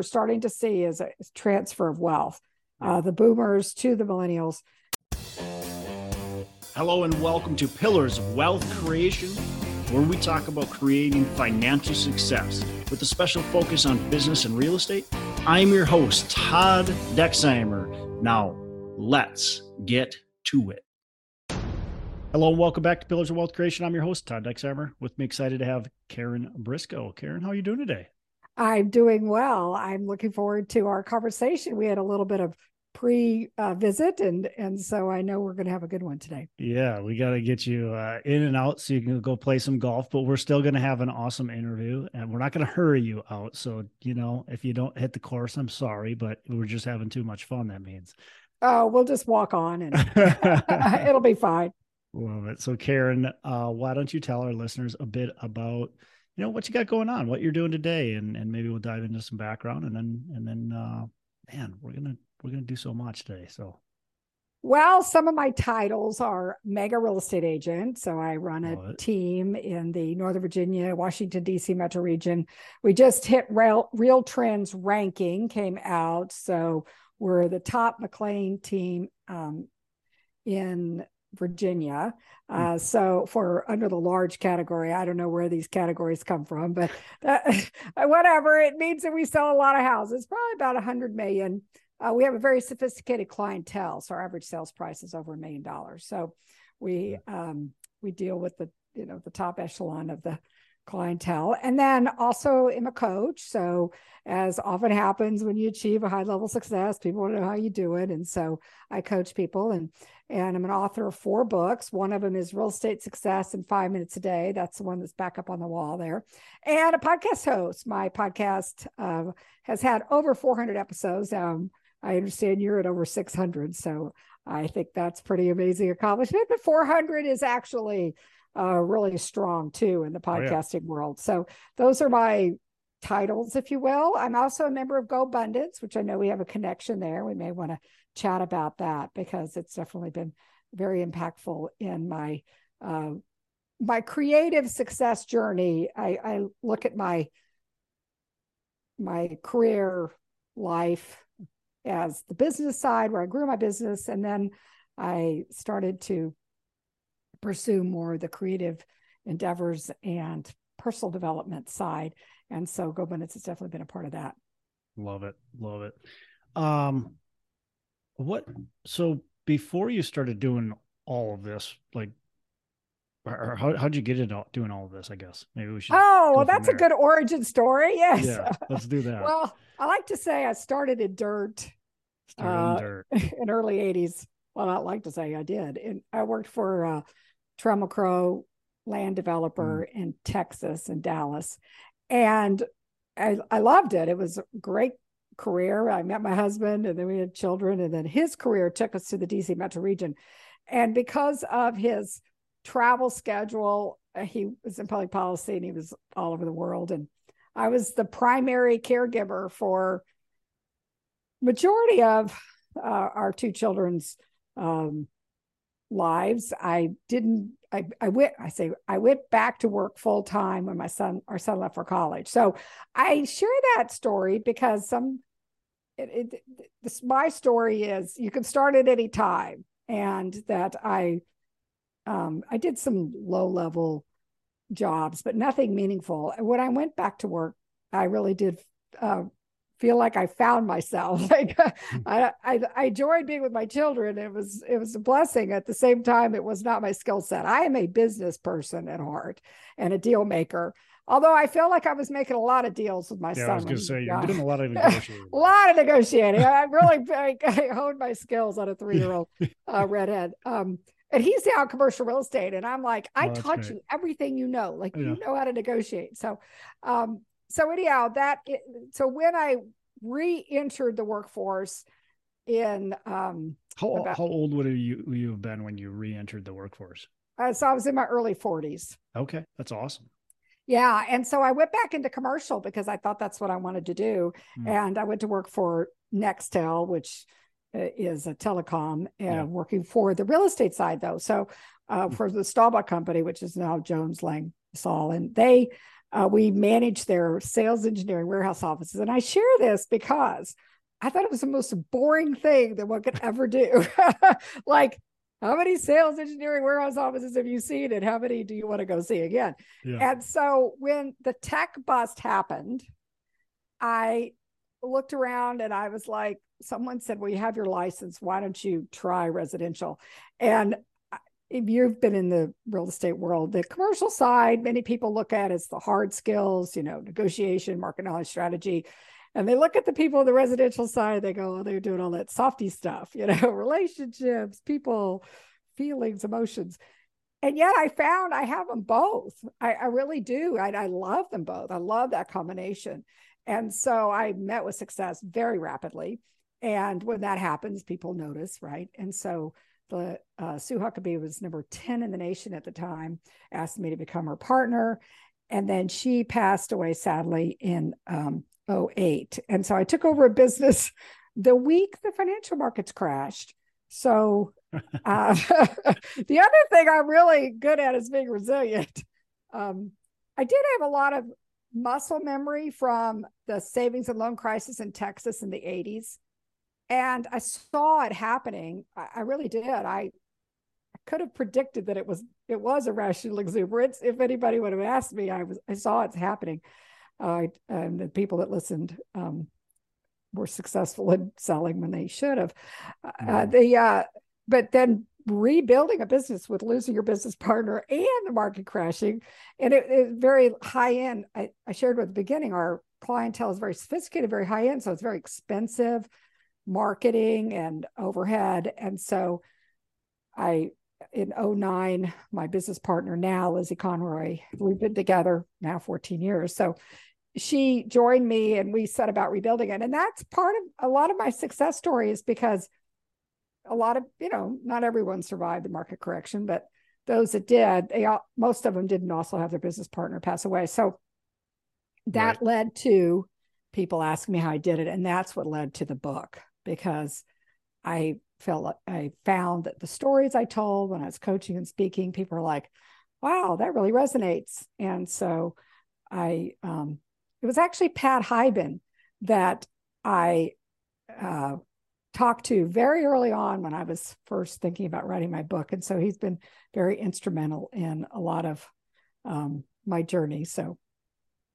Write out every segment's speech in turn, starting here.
we're starting to see is a transfer of wealth. Uh, the boomers to the millennials. Hello, and welcome to Pillars of Wealth Creation, where we talk about creating financial success with a special focus on business and real estate. I'm your host, Todd Dexheimer. Now, let's get to it. Hello and welcome back to Pillars of Wealth Creation. I'm your host, Todd Dexheimer. With me, excited to have Karen Briscoe. Karen, how are you doing today? I'm doing well. I'm looking forward to our conversation. We had a little bit of pre uh, visit, and and so I know we're going to have a good one today. Yeah, we got to get you uh, in and out so you can go play some golf. But we're still going to have an awesome interview, and we're not going to hurry you out. So you know, if you don't hit the course, I'm sorry, but we're just having too much fun. That means. Oh, we'll just walk on, and it'll be fine. Love it. So, Karen, uh, why don't you tell our listeners a bit about you know what you got going on, what you're doing today, and and maybe we'll dive into some background, and then and then uh, man, we're gonna we're gonna do so much today. So, well, some of my titles are mega real estate agent. So I run a team in the Northern Virginia, Washington, D.C. metro region. We just hit Real, Real Trends ranking, came out. So we're the top McLean team um, in Virginia. Hmm. Uh, so for under the large category, I don't know where these categories come from, but that, whatever it means that we sell a lot of houses, probably about a hundred million. Uh, we have a very sophisticated clientele, so our average sales price is over a million dollars. So we um, we deal with the you know the top echelon of the clientele. And then also am a coach. So, as often happens when you achieve a high level success, people want to know how you do it. And so I coach people and and I'm an author of four books. One of them is Real Estate Success in Five Minutes a Day. That's the one that's back up on the wall there. And a podcast host. My podcast uh, has had over 400 episodes. Um, I understand you're at over 600. So I think that's pretty amazing accomplishment. But 400 is actually uh, really strong too in the podcasting oh, yeah. world. So those are my titles, if you will. I'm also a member of GoBundance, which I know we have a connection there. We may want to chat about that because it's definitely been very impactful in my uh, my creative success journey. I, I look at my my career life as the business side where I grew my business and then I started to pursue more the creative endeavors and personal development side. And so GoBundance has definitely been a part of that. Love it. Love it. Um, what, so before you started doing all of this, like, or how, how'd you get into doing all of this? I guess maybe we should. Oh, well, that's there. a good origin story. Yes. Yeah, let's do that. well, I like to say I started in dirt, uh, in, dirt. in early 80s. Well, I like to say I did. And I worked for uh, Trammell Crow land developer mm. in Texas and Dallas. And I, I loved it. It was a great career. I met my husband and then we had children. And then his career took us to the DC metro region. And because of his travel schedule, uh, he was in public policy and he was all over the world. And I was the primary caregiver for majority of uh, our two children's um, lives. I didn't. I, I went. I say I went back to work full time when my son, our son, left for college. So I share that story because some. It, it, this my story is you can start at any time, and that I, um, I did some low level jobs, but nothing meaningful. When I went back to work, I really did uh, feel like I found myself. Like hmm. I, I, I enjoyed being with my children. It was it was a blessing. At the same time, it was not my skill set. I am a business person at heart and a deal maker. Although I feel like I was making a lot of deals with my yeah, son. I was going to say you're doing a lot of negotiating. a lot of negotiating. I really I, I honed my skills on a three year old uh, redhead. Um, and he's now commercial real estate, and I'm like, I oh, taught great. you everything you know. Like yeah. you know how to negotiate. So, um, so anyhow, that so when I re-entered the workforce in um, how about, how old would you you have been when you re-entered the workforce? Uh, so I was in my early 40s. Okay, that's awesome. Yeah, and so I went back into commercial because I thought that's what I wanted to do, mm. and I went to work for Nextel, which uh, is a telecom, yeah. working for the real estate side though. So uh, mm. for the Staubach company, which is now Jones Lang LaSalle, and they Uh, we manage their sales engineering warehouse offices. And I share this because I thought it was the most boring thing that one could ever do. like, how many sales engineering warehouse offices have you seen and how many do you want to go see again? Yeah. And so when the tech bust happened, I looked around and I was like, someone said, Well, you have your license. Why don't you try residential? And if you've been in the real estate world, the commercial side, many people look at as the hard skills, you know, negotiation, market knowledge, strategy. And they look at the people on the residential side, they go, oh, they're doing all that softy stuff, you know, relationships, people, feelings, emotions. And yet I found I have them both. I, I really do. I, I love them both. I love that combination. And so I met with success very rapidly. And when that happens, people notice, right? And so the uh, Sue Huckaby was number 10 in the nation at the time, asked me to become her partner. And then she passed away sadly in um, 08. And so I took over a business the week the financial markets crashed. So uh, the other thing I'm really good at is being resilient. Um, I did have a lot of muscle memory from the savings and loan crisis in Texas in the 80s and I saw it happening. I, I really did. I, I could have predicted that it was it was irrational exuberance. If anybody would have asked me, I was I saw it's happening. Uh, and the people that listened um, were successful in selling when they should have. Uh, mm-hmm. the uh, but then rebuilding a business with losing your business partner and the market crashing, and it, it very high end. I, I shared with the beginning, our clientele is very sophisticated, very high end, so it's very expensive marketing and overhead. And so I, in 09, my business partner now, Lizzie Conroy, we've been together now 14 years. So she joined me and we set about rebuilding it. And that's part of a lot of my success story is because a lot of, you know, not everyone survived the market correction, but those that did, they all, most of them didn't also have their business partner pass away. So that right. led to people asking me how I did it. And that's what led to the book because I felt like I found that the stories I told when I was coaching and speaking, people are like, wow, that really resonates. And so I, um, it was actually Pat Hiban that I uh, talked to very early on when I was first thinking about writing my book. And so he's been very instrumental in a lot of um, my journey. So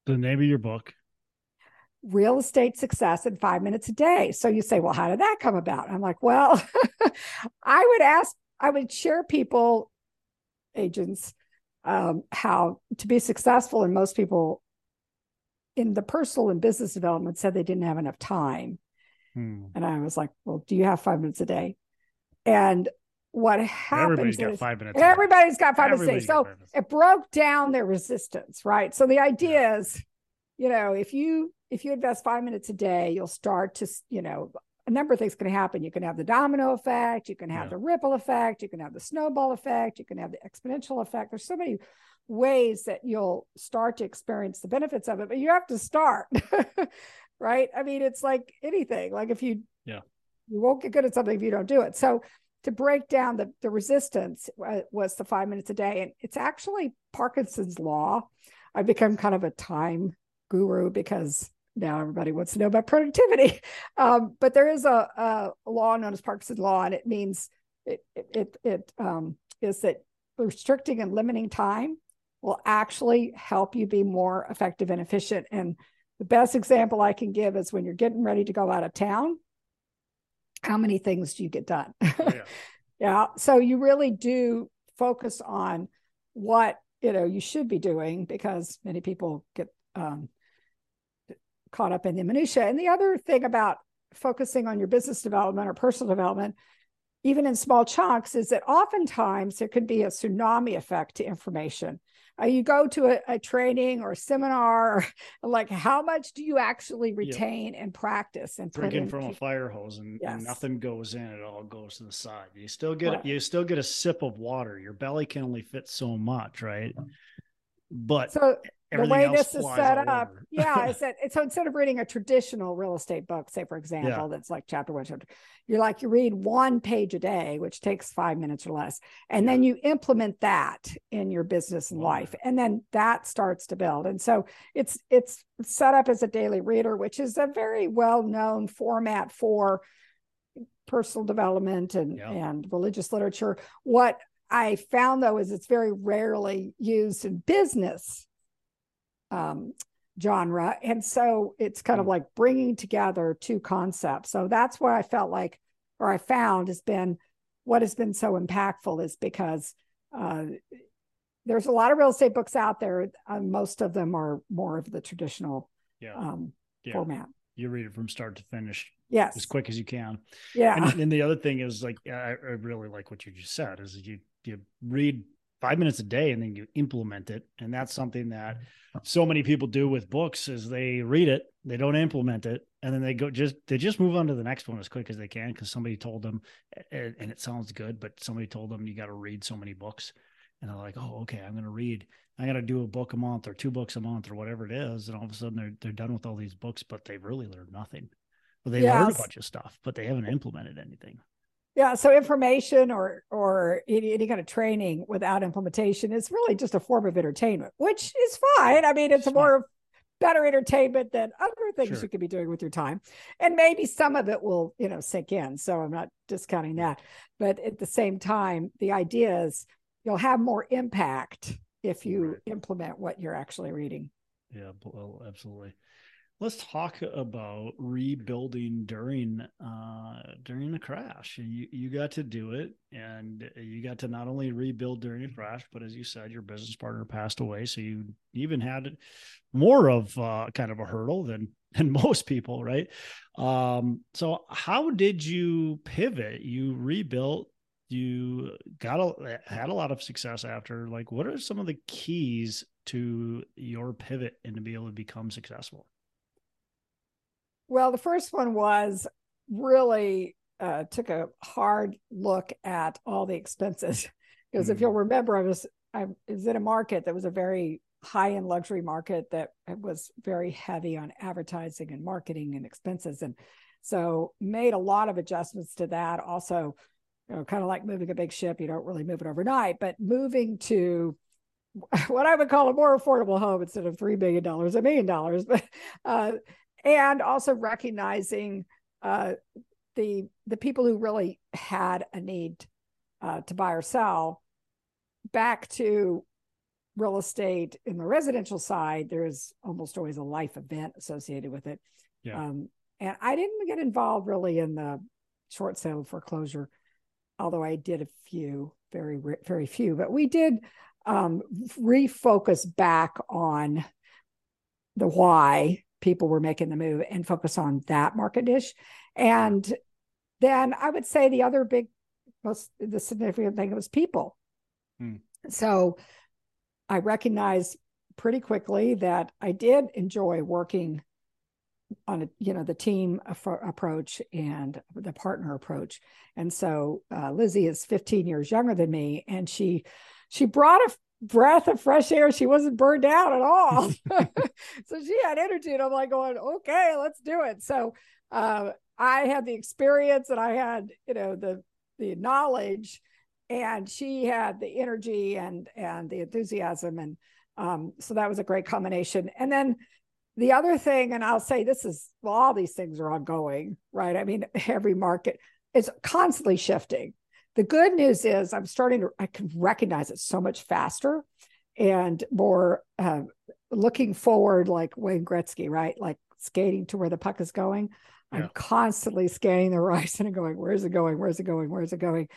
the name of your book real estate success in five minutes a day. So you say, well, how did that come about? I'm like, well, I would ask, I would share people, agents, um, how to be successful. And most people in the personal and business development said they didn't have enough time. Hmm. And I was like, well, do you have five minutes a day? And what happens everybody's got five minutes everybody's got five minutes so it broke down their resistance right so the idea is you know if you if you invest five minutes a day, you'll start to, you know, a number of things can happen. You can have the domino effect, you can have yeah. the ripple effect, you can have the snowball effect, you can have the exponential effect. There's so many ways that you'll start to experience the benefits of it, but you have to start. right? I mean, it's like anything. Like if you yeah, you won't get good at something if you don't do it. So to break down the, the resistance uh, was the five minutes a day. And it's actually Parkinson's law. I've become kind of a time guru because now everybody wants to know about productivity. Um, but there is a, a, law known as Parkinson's law, and it means it it it um, is that restricting and limiting time will actually help you be more effective and efficient. And the best example I can give is when you're getting ready to go out of town. How many things do you get done? Oh, yeah. yeah. So you really do focus on what you know you should be doing because many people get um, caught up in the minutia. And the other thing about focusing on your business development or personal development, even in small chunks, is that oftentimes there could be a tsunami effect to information. Uh, you go to a, a, training or a seminar, like how much do you actually retain and practice and drinking from a fire hose and, yes. and, nothing goes in; it all goes to the side. You still get right. you still get a sip of water. Your belly can only fit so much, right? But so the way this is set up, yeah, is that so instead of reading a traditional real estate book, say for example, yeah. that's like chapter one, chapter, you're like you read one page a day, which takes five minutes or less, and yeah. then you implement that in your business and life, and then that starts to build. And so it's it's set up as a daily reader, which is a very well known format for personal development and yeah. and religious literature. What I found though is it's very rarely used in business um, genre. And so it's kind of hmm. like bringing together two concepts. So that's where I felt like, or I found has been what has been so impactful is because uh, there's a lot of real estate books out there. Uh, most of them are more of the traditional yeah. Um, yeah. format. You read it from start to finish. Yes. As quick as you can. Yeah. And, and the other thing is like, I, I really like what you just said is you, you read five minutes a day and then you implement it. And that's something that mm-hmm. so many people do with books is they read it they don't implement it and then they go just they just move on to the next one as quick as they can because somebody told them and, and it sounds good but somebody told them you got to read so many books. And they're like oh okay i'm going to read. I got to do a book a month or two books a month or whatever it is. And all of a sudden they're, they're done with all these books but they've really learned nothing. Well they yes. learned a bunch of stuff but they haven't implemented anything yeah, so information or or any, any, kind of training without implementation is really just a form of entertainment, which is fine. I mean, it's a more better entertainment than other things sure. you could be doing with your time, and maybe some of it will you know sink in. So I'm not discounting that, but at the same time, the idea is you'll have more impact if you right. implement what you're actually reading. Yeah, well, absolutely. Let's talk about rebuilding during uh, during the crash. You you got to do it, and you got to not only rebuild during the crash, but as you said, your business partner passed away, so you even had more of uh, kind of a hurdle than than most people, right? Um, so how did you pivot? You rebuilt. You got a, had a lot of success after. Like, what are some of the keys to your pivot and to be able to become successful? Well, the first one was really uh, took a hard look at all the expenses because mm if you'll mm. remember, I was I was in a market that was a very high end luxury market that was very heavy on advertising and marketing and expenses, and so made a lot of adjustments to that. Also, you know, kind of like moving a big ship, you don't really move it overnight, but moving to what I would call a more affordable home instead of three million dollars, a million dollars, but uh, and also recognizing uh, the the people who really had a need uh, to buy or sell back to real estate in the residential side there's almost always a life event associated with it yeah. Um, and i didn't get involved really in the short sale foreclosure although i did a few very very few but we did um, refocus back on the why people were making the move and focus on that market niche. And then I would say the other big, most the significant thing was people. Hmm. So I recognized pretty quickly that I did enjoy working on a, you know the team approach and the partner approach and so uh, lizzie is 15 years younger than me and she she brought a breath of fresh air. She wasn't burned out at all. so she had energy. And I'm like going, okay, let's do it. So uh, I had the experience and I had, you know, the the knowledge and she had the energy and and the enthusiasm. And um, so that was a great combination. And then the other thing, and I'll say this is well, all these things are ongoing, right? I mean, every market is constantly shifting the good news is I'm starting to, I can recognize it so much faster and more uh, looking forward like Wayne Gretzky, right? Like skating to where the puck is going. Yeah. I'm constantly scanning the horizon and going, where's it going? Where's it going? Where's it going?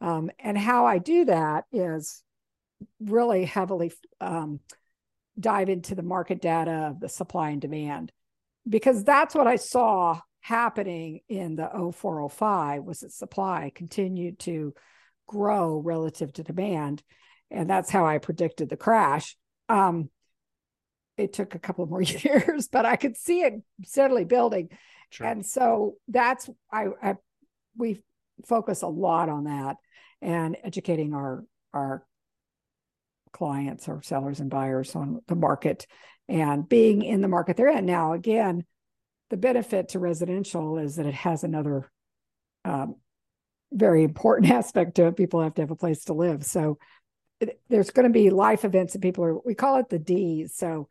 Um, and how I do that is really heavily um, dive into the market data of the supply and demand, because that's what I saw happening in the 0405 was that supply continued to grow relative to demand. And that's how I predicted the crash. Um, it took a couple more years, but I could see it steadily building. Sure. And so that's I, I we focus a lot on that and educating our our clients or sellers and buyers on the market and being in the market they're in. Now, again, the benefit to residential is that it has another um, very important aspect to it. People have to have a place to live. So it, there's going to be life events that people are, we call it the D's. So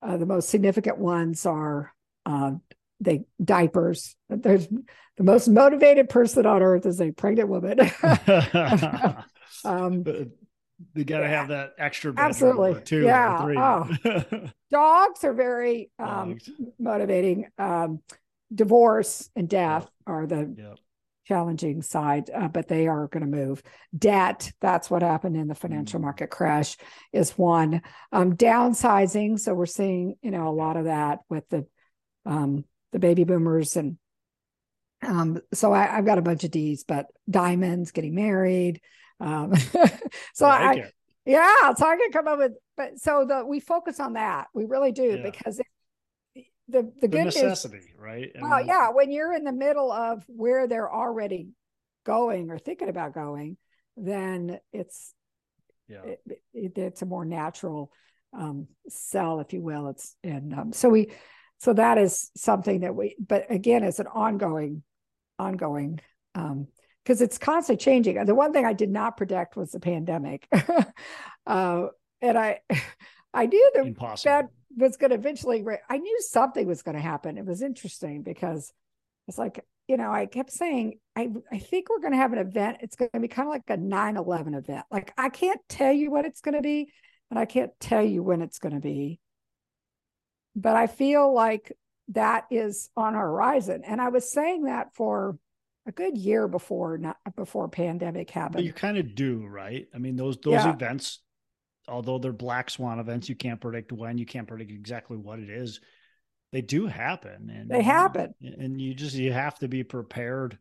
uh, the most significant ones are uh, they diapers. There's the most motivated person on earth is a pregnant woman. um, they got to have that extra absolutely two yeah oh. dogs are very um, motivating um, divorce and death yep. are the yep. challenging side uh, but they are going to move debt that's what happened in the financial mm. market crash is one um, downsizing so we're seeing you know a lot of that with the um, the baby boomers and um, so I, have got a bunch of D's, but diamonds, getting married, um, so I, like I yeah, so I can come up with, but so the we focus on that. We really do yeah. because the the, the good necessity, news, right? I well, yeah, when you're in the middle of where they're already going or thinking about going, then it's yeah, it, it, it's a more natural um, sell, if you will. It's and um, so we so that is something that we, but again, it's an ongoing, ongoing um, because it's constantly changing. The one thing I did not predict was the pandemic, uh, and I, I knew that Impossible. that was going to eventually. I knew something was going to happen. It was interesting because it's like you know I kept saying I I think we're going to have an event. It's going to be kind of like a 9-11 event. Like I can't tell you what it's going to be, and I can't tell you when it's going to be, but I feel like that is on our horizon. And I was saying that for a good year before not before pandemic happened. But you kind of do, right? I mean, those those yeah. events, although they're black swan events, you can't predict when, you can't predict exactly what it is. They do happen, and they happen, and you just you have to be prepared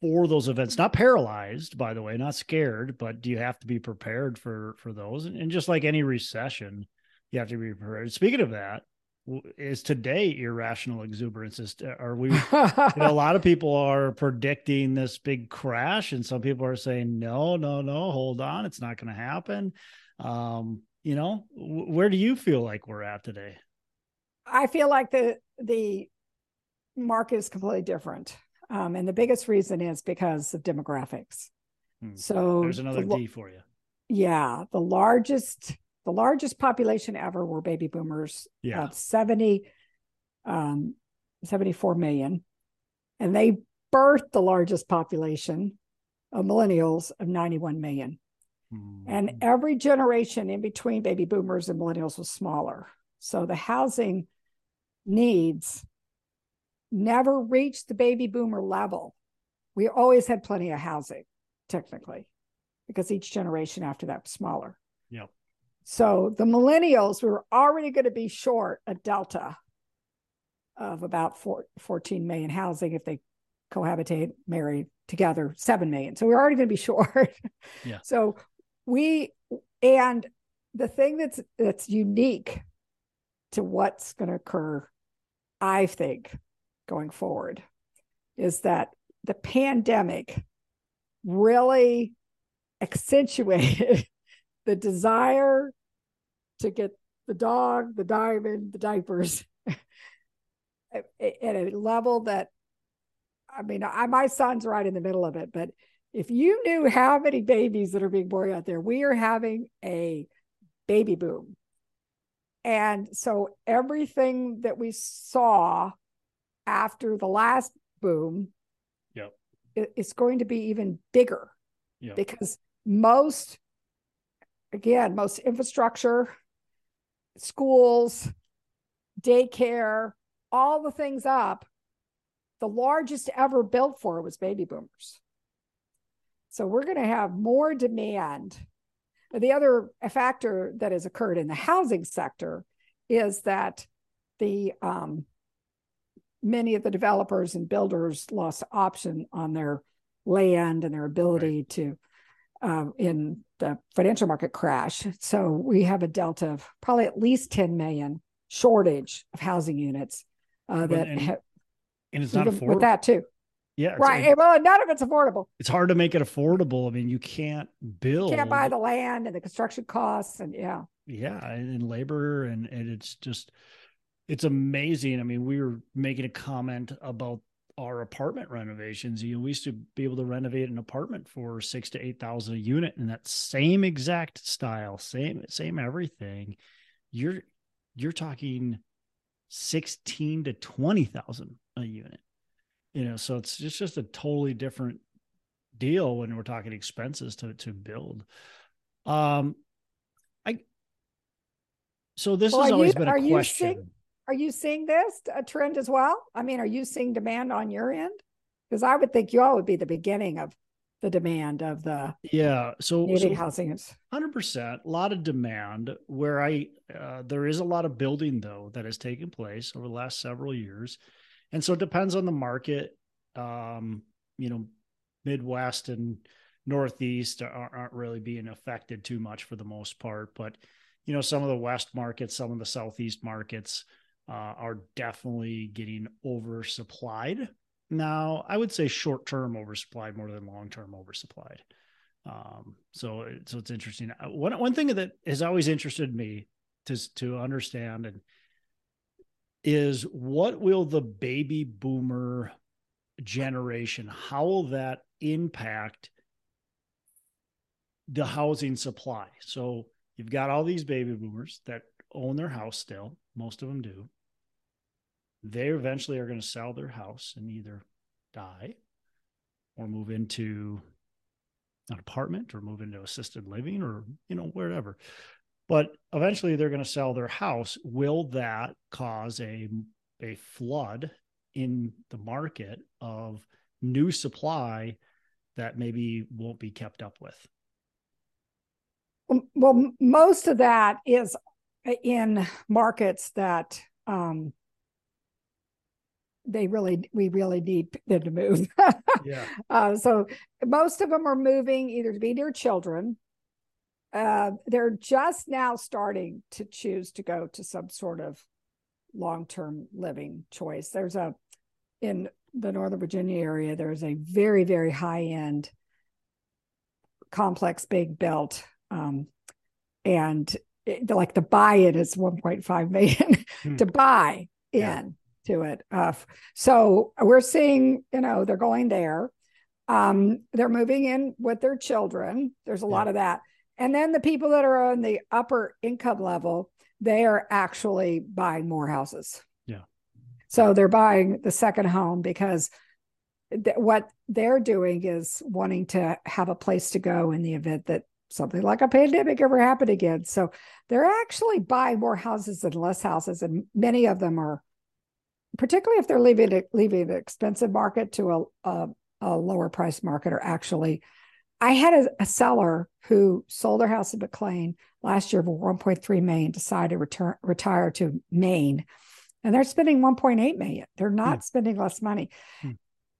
for those events. Not paralyzed, by the way, not scared, but you have to be prepared for for those. And, and just like any recession, you have to be prepared. Speaking of that, is today irrational exuberance is are we you know, a lot of people are predicting this big crash and some people are saying no no no hold on it's not going to happen. Um you know where do you feel like we're at today? I feel like the the market is completely different um, and the biggest reason is because of demographics. Hmm. so there's another the, d for you. Yeah the largest the largest population ever were baby boomers yeah. 70 um 74 million. And they birthed the largest population of millennials of 91 million. Mm. and every generation in between baby boomers and millennials was smaller. So the housing needs never reached the baby boomer level. We always had plenty of housing technically because each generation after that was smaller. Yep so the millennials were already going to be short a delta of about four, 14 million housing if they cohabitate, marry together, 7 million. So we're already going to be short. Yeah. So we, and the thing that's that's unique to what's going to occur, I think, going forward, is that the pandemic really accentuated the desire to get the dog, the diamond, the diapers at a level that, I mean, I, my son's right in the middle of it, but if you knew how many babies that are being born out there, we are having a baby boom. And so everything that we saw after the last boom yep. is going to be even bigger yep. because most, again, most infrastructure schools, daycare, all the things up, the largest ever built for was baby boomers. So we're going to have more demand. The other factor that has occurred in the housing sector is that the um, many of the developers and builders lost option on their land and their ability right. to um, in the financial market crash. So we have a delta of probably at least 10 million shortage of housing units uh, that and, and it's not affordable with that too. Yeah. Right. well, none of it's affordable. It's hard to make it affordable. I mean, you can't build. You can't buy the land and the construction costs and yeah. Yeah. And, labor and, and it's just, it's amazing. I mean, we were making a comment about our apartment renovations. You know, we used to be able to renovate an apartment for six to eight thousand a unit in that same exact style, same, same everything. You're you're talking sixteen to twenty thousand a unit you know so it's just just a totally different deal when we're talking expenses to to build um i so this well, has always you, been a question are you seeing this a trend as well? I mean are you seeing demand on your end? Because i would think you all would be the beginning of the demand of the yeah so, so housing is 100% a lot of demand. Where i uh, there is a lot of building though that has taken place over the last several years. And so it depends on the market. Um, you know, Midwest and Northeast aren't, aren't really being affected too much for the most part, but you know, some of the West markets, some of the Southeast markets uh, are definitely getting oversupplied. Now, I would say short term oversupplied more than long term oversupplied. Um, so, so it's interesting. Uh, one one thing that has always interested me to to understand and is what will the baby boomer generation how will that impact the housing supply so you've got all these baby boomers that own their house still most of them do they eventually are going to sell their house and either die or move into an apartment or move into assisted living or you know wherever. But eventually they're going to sell their house. Will that cause a a flood in the market of new supply that maybe won't be kept up with? Well most of that is in markets that um, they really we really need them to move yeah uh, so most of them are moving either to be near children uh, they're just now starting to choose to go to some sort of long-term living choice. There's a in the Northern Virginia area, there's a very, very high-end complex big built um, and it, like the buy-in is 1.5 million hmm. to buy in yeah. To it. Uh, so we're seeing, you know, they're going there. Um, they're moving in with their children. There's a yeah. lot of that. And then the people that are on the upper income level, they are actually buying more houses. Yeah. So they're buying the second home because th- what they're doing is wanting to have a place to go in the event that something like a pandemic ever happened again. So they're actually buying more houses than less houses. And many of them are, particularly if they're leaving, leaving the expensive market to a, a, a lower price market, or actually I had a, a, seller who sold their house in McLean last year for 1.3 million, decided to return retire to Maine, and they're spending 1.8 million. They're not hmm. spending less money. Hmm.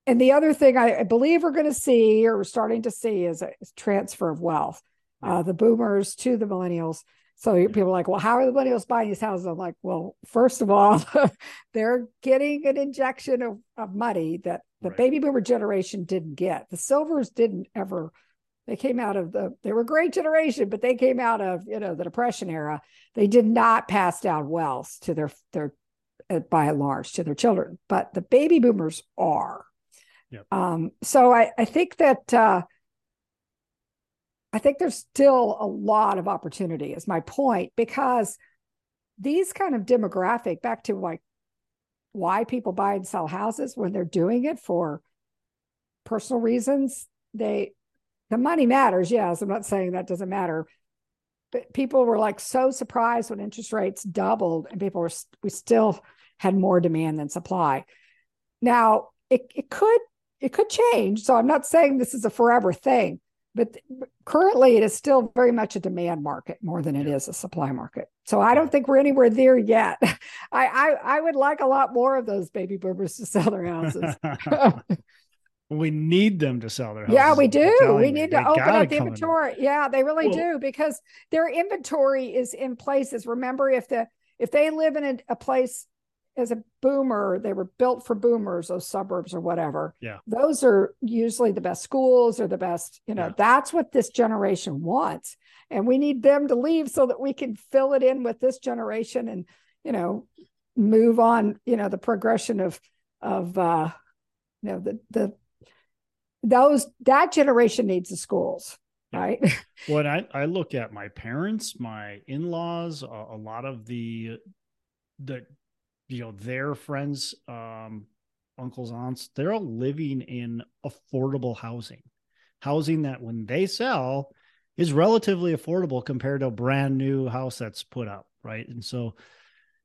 And the other thing I, I believe we're going to see, or we're starting to see, is a transfer of wealth. Uh, the boomers to the millennials. So people are like, well, how are the millennials buying these houses? I'm like, well, first of all, they're getting an injection of, of money that the right. baby boomer generation didn't get. The silvers didn't ever they came out of the, they were a great generation, but they came out of, you know, the depression era. They did not pass down wealth to their, their, uh, by and large to their children, but the baby boomers are. Yep. Um, so I, I think that, uh, I think there's still a lot of opportunity is my point because these kind of demographic back to like why people buy and sell houses when they're doing it for personal reasons they the money matters. Yes, I'm not saying that doesn't matter. But people were like so surprised when interest rates doubled and people were, we still had more demand than supply. Now, it, it could it could change. So I'm not saying this is a forever thing, but currently it is still very much a demand market more than it is a supply market. So I don't think we're anywhere there yet. I I, I would like a lot more of those baby boomers to sell their houses. we need them to sell their houses. Yeah, we do. We need to open up the inventory. In. Yeah, they really do because their inventory is in places. Remember, if the if they live in a, a place as a boomer, they were built for boomers, those suburbs or whatever. Yeah. Those are usually the best schools or the best, you know, Yeah. that's what this generation wants. And we need them to leave so that we can fill it in with this generation and, you know, move on, you know, the progression of of uh you know the the those that generation needs the schools, Yeah. right? When I, I look at my parents, my in-laws, a, a lot of the the you know their friends, um, uncles, aunts, they're all living in affordable housing, housing that when they sell is relatively affordable compared to a brand new house that's put up, right? And so,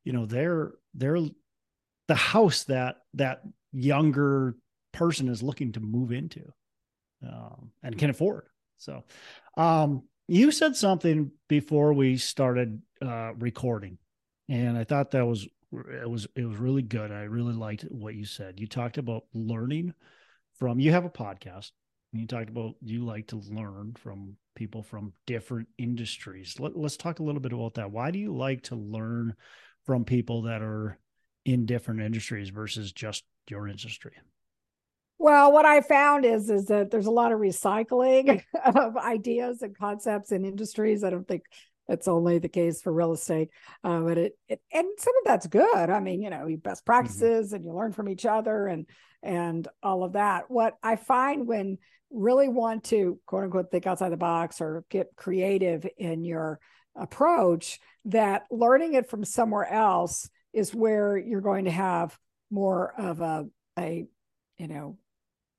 you know, they're they're the house that that younger person is looking to move into um, and can afford. So, um, you said something before we started uh, recording, and I thought that was it was it was really good. I really liked what you said. You talked about learning from. You have a podcast. And you talked about you like to learn from people from different industries. Let, let's talk a little bit about that. Why do you like to learn from people that are in different industries versus just your industry? Well, what I found is is that there's a lot of recycling of ideas and concepts in industries. I don't think that's only the case for real estate, uh, but it, it and some of that's good. I mean, you know, you best practices and you learn from each other and and all of that. What I find when really want to quote unquote think outside the box or get creative in your approach, that learning it from somewhere else is where you're going to have more of a a you know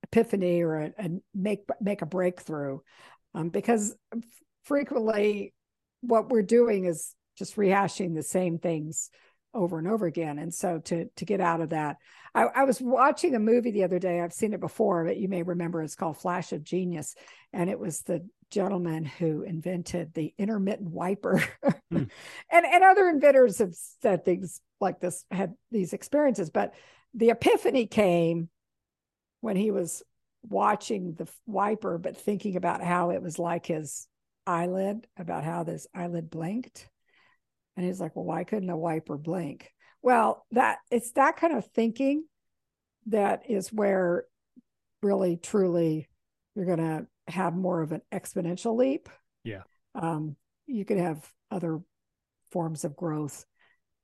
epiphany or a, a make make a breakthrough um, because frequently what we're doing is just rehashing the same things over and over again. And so to to get out of that I, I was watching a movie the other day. I've seen it before but you may remember it's called flash of genius. And it was the gentleman who invented the intermittent wiper. Hmm. and and other inventors have said things like this had these experiences but the epiphany came when he was watching the wiper, but thinking about how it was like his eyelid, about how this eyelid blinked. And he's like, well, why couldn't a wiper blink? Well, that it's that kind of thinking that is where really truly you're going to have more of an exponential leap. Yeah. Um, you could have other forms of growth,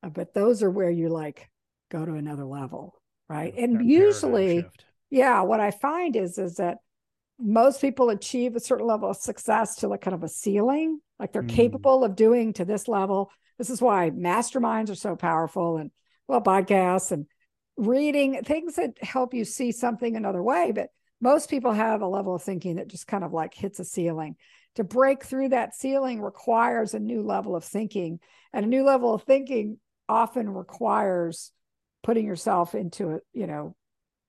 uh, but those are where you like go to another level, right? That And usually, yeah, what I find is is that most people achieve a certain level of success to like kind of a ceiling, like they're Mm. capable of doing to this level. This is why masterminds are so powerful and well, podcasts and reading things that help you see something another way. But most people have a level of thinking that just kind of like hits a ceiling. To break through that ceiling requires a new level of thinking, and a new level of thinking often requires putting yourself into a you know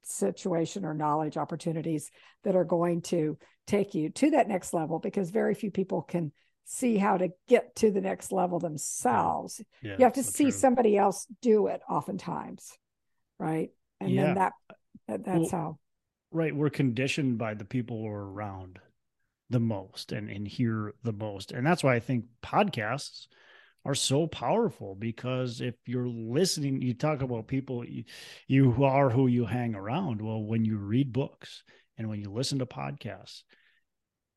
situation or knowledge opportunities that are going to take you to that next level because very few people can see how to get to the next level themselves Yeah, you have to see true. somebody else do it oftentimes right and Yeah. then that, that that's Well, how right we're conditioned by the people we're around the most and and hear the most and that's why i think podcasts are so powerful because if you're listening you talk about people you, you are who you hang around. Well when you read books and when you listen to podcasts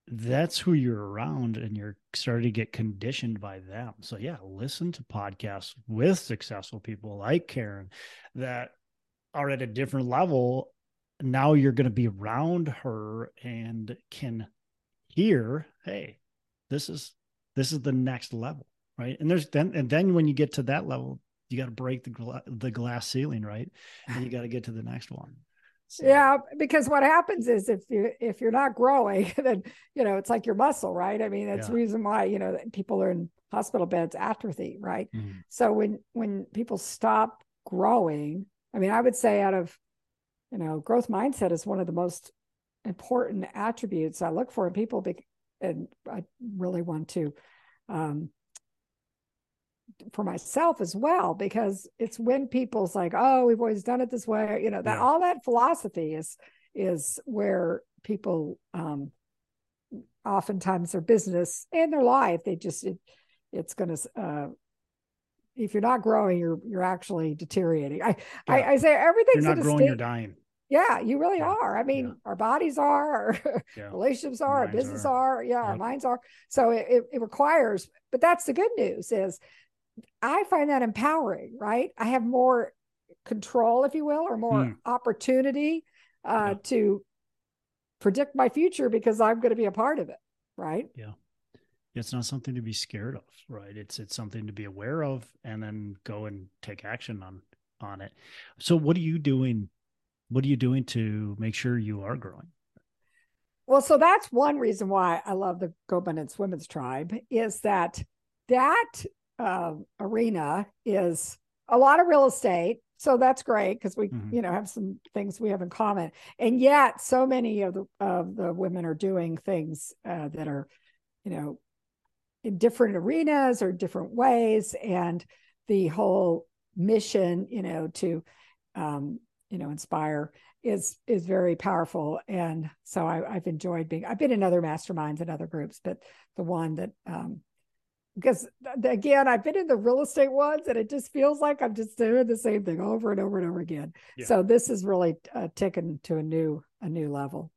that's who you're around and you're starting to get conditioned by them. So yeah listen to podcasts with successful people like karen that are at a different level. Now you're going to be around her and can hear hey this is this is the next level right? And there's then and then when you get to that level you got to break the gla- the glass ceiling right? And you got to get to the next one. So, yeah because what happens is if you if you're not growing then you know it's like your muscle right? I mean that's Yeah. the reason why you know people are in hospital beds atrophy right? Mhm, so when when people stop growing i mean i would say out of you know growth mindset is one of the most important attributes i look for in people bec- and i really want to um for myself as well because it's when people's like oh we've always done it this way you know that Yeah. all that philosophy is is where people um oftentimes their business and their life they just it, it's going to uh if you're not growing, you're you're actually deteriorating. I yeah. I, I, say everything's you're not growing, state, you're dying. Yeah, you really yeah. are. I mean, yeah. our bodies are, our relationships are, our business are. are. yeah, our minds are. So it, it, it requires, but that's the good news is I find that empowering, right? I have more control, if you will, or more mm. opportunity uh, to predict my future because I'm going to be a part of it, right? Yeah it's not something to be scared of right it's it's something to be aware of and then go and take action on on it so what are you doing what are you doing to make sure you are growing well so that's one reason why i love the GoBundance women's tribe is that that uh, arena is a lot of real estate so that's great because we mm-hmm. you know have some things we have in common and yet so many of the of the women are doing things uh, that are you know in different arenas or different ways and the whole mission you know to um, you know inspire is is very powerful and so I, have enjoyed being i've been in other masterminds and other groups but the one that um because again i've been in the real estate ones and it just feels like i'm just doing the same thing over and over and over again yeah. so this is really uh, taken to a new a new level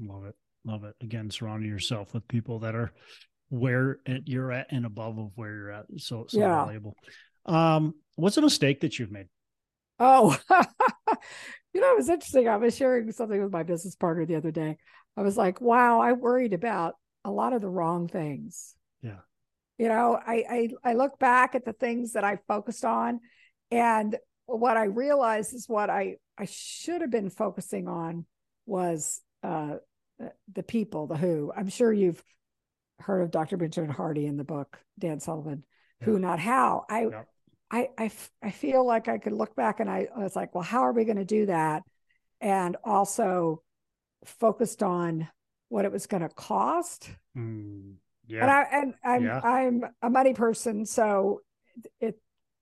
love it love it again surrounding yourself with people that are where you're at and above of where you're at. So, so yeah. valuable. Um, what's a mistake that you've made? Oh, you know, it was interesting. I was sharing something with my business partner the other day. I was like, wow, I worried about a lot of the wrong things. Yeah. You know, I, I, I look back at the things that I focused on and what I realized is what I, I should have been focusing on was uh, the people, the who. I'm sure you've heard of Dr. Benjamin Hardy in the book, Dan Sullivan, yeah. Who Not How. I, yeah. I, I, I feel like I could look back and I, I was like, well, how are we going to do that? And also focused on what it was going to cost. Mm, yeah. And I and I'm yeah. I'm a money person, so it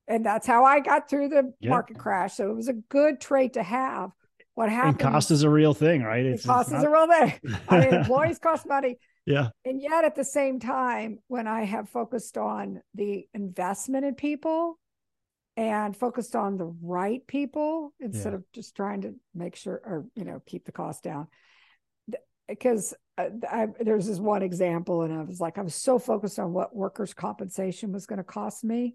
and that's how I got through the yeah. market crash. So it was a good trait to have. What happened? And cost is a real thing, right? It's, cost it's not... is a real thing. I mean, employees cost money. Yeah. And yet at the same time, when I have focused on the investment in people and focused on the right people instead yeah. of just trying to make sure or, you know, keep the cost down. Because uh, there's this one example, and I was like, I was so focused on what workers' compensation was going to cost me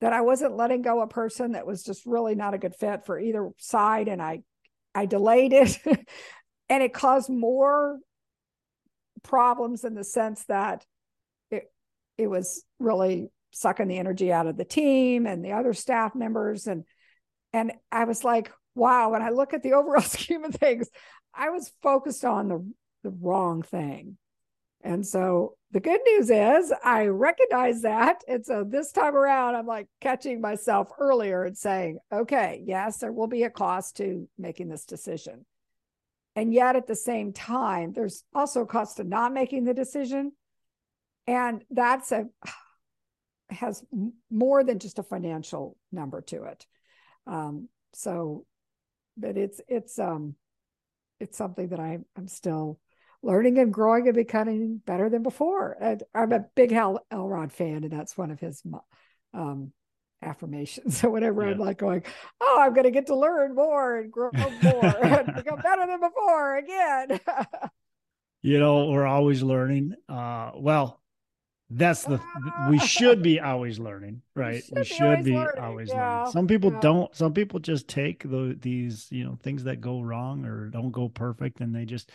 that I wasn't letting go a person that was just really not a good fit for either side. And I, I delayed it and it caused more problems in the sense that it it was really sucking the energy out of the team and the other staff members and and I was like, wow, when I look at the overall scheme of things, I was focused on the the wrong thing. And so the good news is I recognize that. And so this time around, I'm like catching myself earlier and saying, okay, yes, there will be a cost to making this decision. And yet at the same time, there's also a cost to not making the decision. And that's a has more than just a financial number to it. Um, so, but it's it's um it's something that I'm I'm still learning and growing and becoming better than before. And I'm a big Hal Elrod fan, and that's one of his um, affirmations. So whenever yeah. I'm like going, oh, I'm going to get to learn more and grow more and become better than before again. you know, we're always learning. Uh, well, that's the we should be always learning, right? We should, we be, always, be always yeah. learning. Some people yeah. don't. Some people just take the these you know things that go wrong or don't go perfect, and they just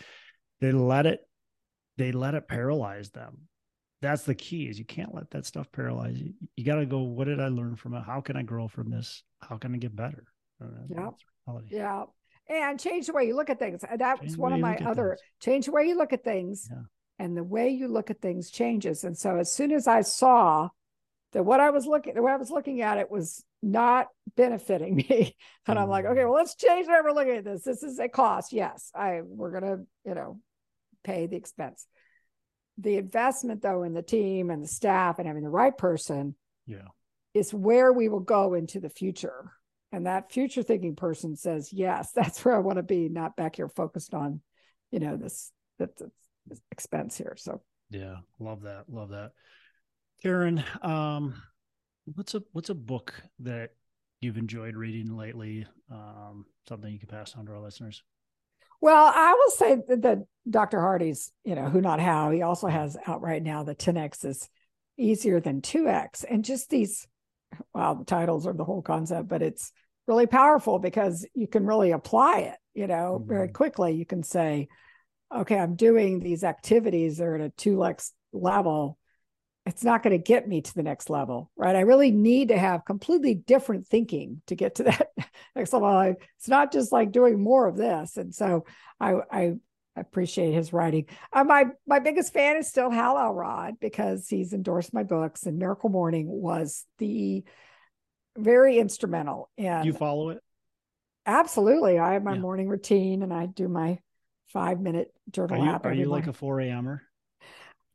they let it they let it paralyze them that's the key is you can't let that stuff paralyze you you got to go what did i learn from it how can i grow from this how can i get better uh, yeah yeah and change the way you look at things that's one of my other change the way you look at things yeah. And the way you look at things changes. And so as soon as i saw that what i was looking the way i was looking at it was not benefiting me and i'm like okay mm. well let's change the way we're looking at this. This is a cost. Yes i we're gonna you know pay the expense. The investment though in the team and the staff and having the right person yeah. is where we will go into the future. And that future thinking person says yes that's where i want to be not back here focused on you know this that this expense here so yeah love that love that karen um What's a what's a book that you've enjoyed reading lately? Um, something you can pass on to our listeners. Well, I will say that, that Dr. Hardy's, you know, who not how. He also has out right now the 10x is easier than 2x, and just these. Well, the titles are the whole concept, but it's really powerful because you can really apply it. You know, mm-hmm. very quickly. You can say, "Okay, I'm doing these activities. They're at a 2x level." it's not going to get me to the next level, right? I really need to have completely different thinking to get to that next level. It's not just like doing more of this. And so I, I appreciate his writing. Uh, my my biggest fan is still Hal Elrod because he's endorsed my books, and Miracle Morning was the very instrumental. And you follow it? Absolutely. I have my yeah. morning routine, and I do my five minute journal are you, app. Are you like a four a.m.er?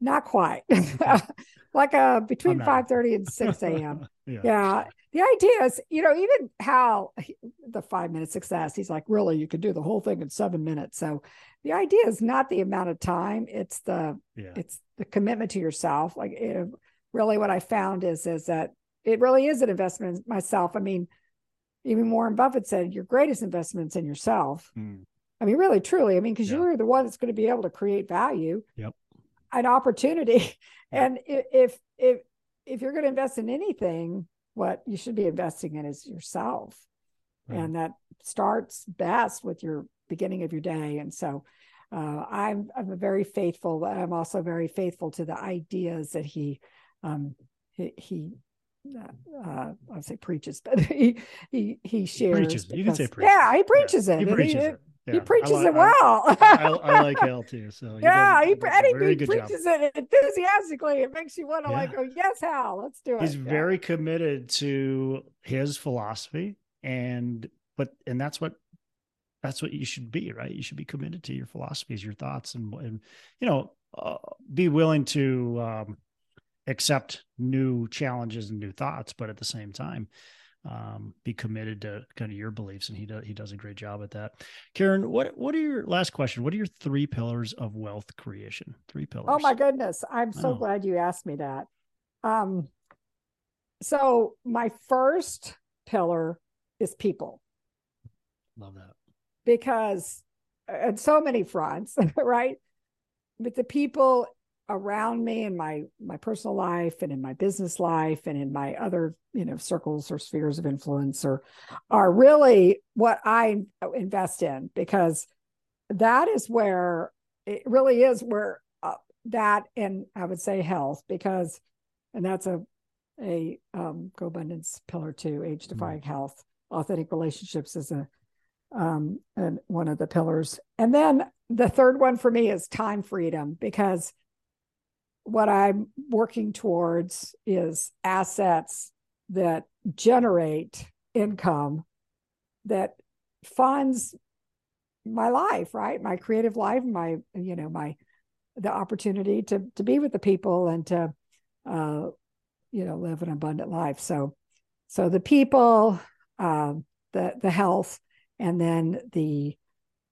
Not quite. like a between 5 30 and 6 a.m. yeah. yeah. The idea is, you know, even how the five minute success, he's like, really, you could do the whole thing in seven minutes. So the idea is not the amount of time, it's the yeah. it's the commitment to yourself. Like it, really what I found is is that it really is an investment in myself. I mean, even Warren Buffett said your greatest investments in yourself. Mm. I mean, really, truly. I mean, because yeah. you're the one that's going to be able to create value. Yep an opportunity. And if if if you're going to invest in anything, what you should be investing in is yourself. Right. And that starts best with your beginning of your day. And so uh, I'm I'm a very faithful. I'm also very faithful to the ideas that he um, he, he uh, I say preaches, but he he he shares. Preaches. Because, you can say preaches. Yeah, he preaches yeah, it. He preaches it. Yeah, he preaches like, it well. I, I, I, like Hal too. So yeah, does, he, and he preaches job. it enthusiastically. It makes you want to yeah. like, oh yes, Hal, let's do it. He's yeah. very committed to his philosophy, and but and that's what that's what you should be, right? You should be committed to your philosophies, your thoughts, and and you know, uh, be willing to um, accept new challenges and new thoughts, but at the same time, um, be committed to kind of your beliefs, and he does he does a great job at that. Karen, what what are your last question? What are your three pillars of wealth creation? Three pillars. Oh my goodness, I'm so oh. glad you asked me that. Um, so my first pillar is people. Love that because at so many fronts, right? But the people around me in my my personal life and in my business life and in my other you know circles or spheres of influence or are really what i invest in because that is where it really is where uh, that and i would say health because and that's a a um abundance pillar two age defying mm. health authentic relationships is a um and one of the pillars and then the third one for me is time freedom because what I'm working towards is assets that generate income that funds my life, right? My creative life, my, you know, my, the opportunity to, to be with the people and to, uh, you know, live an abundant life. So, so the people, uh, the, the health, and then the,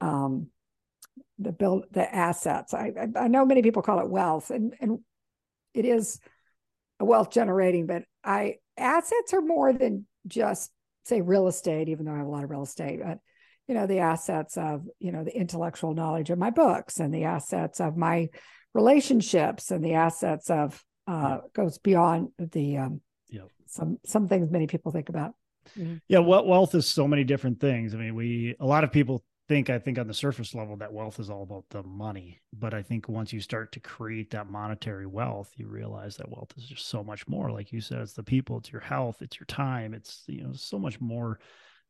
um, the build the assets. I, I know many people call it wealth, and and it is a wealth generating, but I assets are more than just say real estate, even though I have a lot of real estate. But you know, the assets of you know the intellectual knowledge of my books and the assets of my relationships and the assets of uh, goes beyond the um, yeah. some some things many people think about. Mm-hmm. Yeah, well, wealth is so many different things. I mean, we a lot of people think I think on the surface level that wealth is all about the money, but I think once you start to create that monetary wealth, you realize that wealth is just so much more. Like you said, it's the people, it's your health, it's your time, it's you know so much more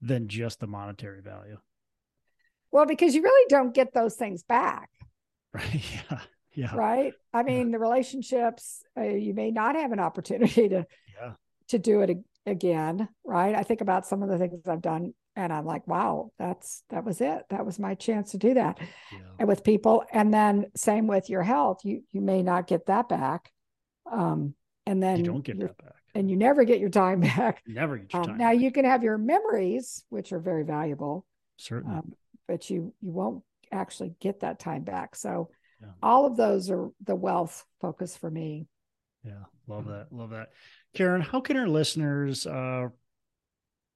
than just the monetary value. Well, because you really don't get those things back. Right. Yeah. Yeah. Right. I mean, yeah. the relationships, uh, you may not have an opportunity to yeah. to do it again. Right. I think about some of the things I've done and i'm like wow that's that was it that was my chance to do that yeah. and with people and then same with your health you you may not get that back um and then you don't get that back and you never get your time back you never get your um, time now back. you can have your memories which are very valuable certainly um, but you you won't actually get that time back so yeah. all of those are the wealth focus for me Yeah, love that. Love that. Karen, how can our listeners uh,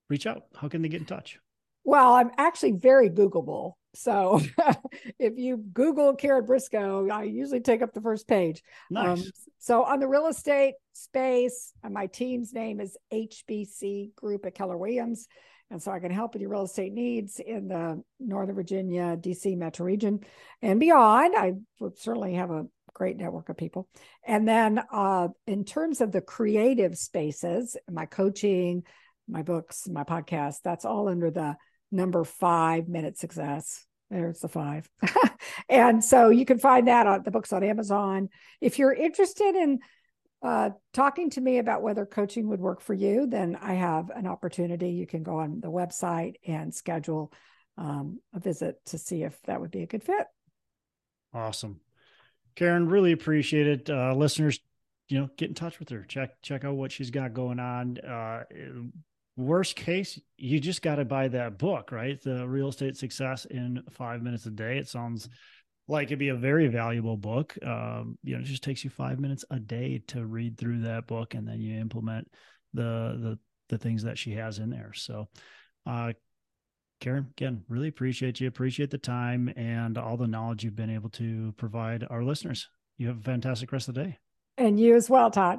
reach out? How can they get in touch? Well, I'm actually very Googleable. So if you Google Karen Briscoe, I usually take up the first page. Nice. Um, so on the real estate space, my team's name is HBC Group at Keller Williams. And so I can help with your real estate needs in the Northern Virginia, DC metro region and beyond. I certainly have a great network of people. And then uh, in terms of the creative spaces, my coaching, my books, my podcast, that's all under the number five minute success. There's the five. and so you can find that on the books on Amazon. If you're interested in uh, talking to me about whether coaching would work for you, then I have an opportunity. You can go on the website and schedule um, a visit to see if that would be a good fit. Awesome. Karen, really appreciate it. Uh, listeners, you know, get in touch with her. Check check out what she's got going on. Uh, worst case, you just got to buy that book, right? The Real Estate Success in Five Minutes a Day. It sounds like it'd be a very valuable book. Um, you know, it just takes you five minutes a day to read through that book, and then you implement the the the things that she has in there. So, uh, Karen, again, really appreciate you. Appreciate the time and all the knowledge you've been able to provide our listeners. You have a fantastic rest of the day. And you as well, Todd.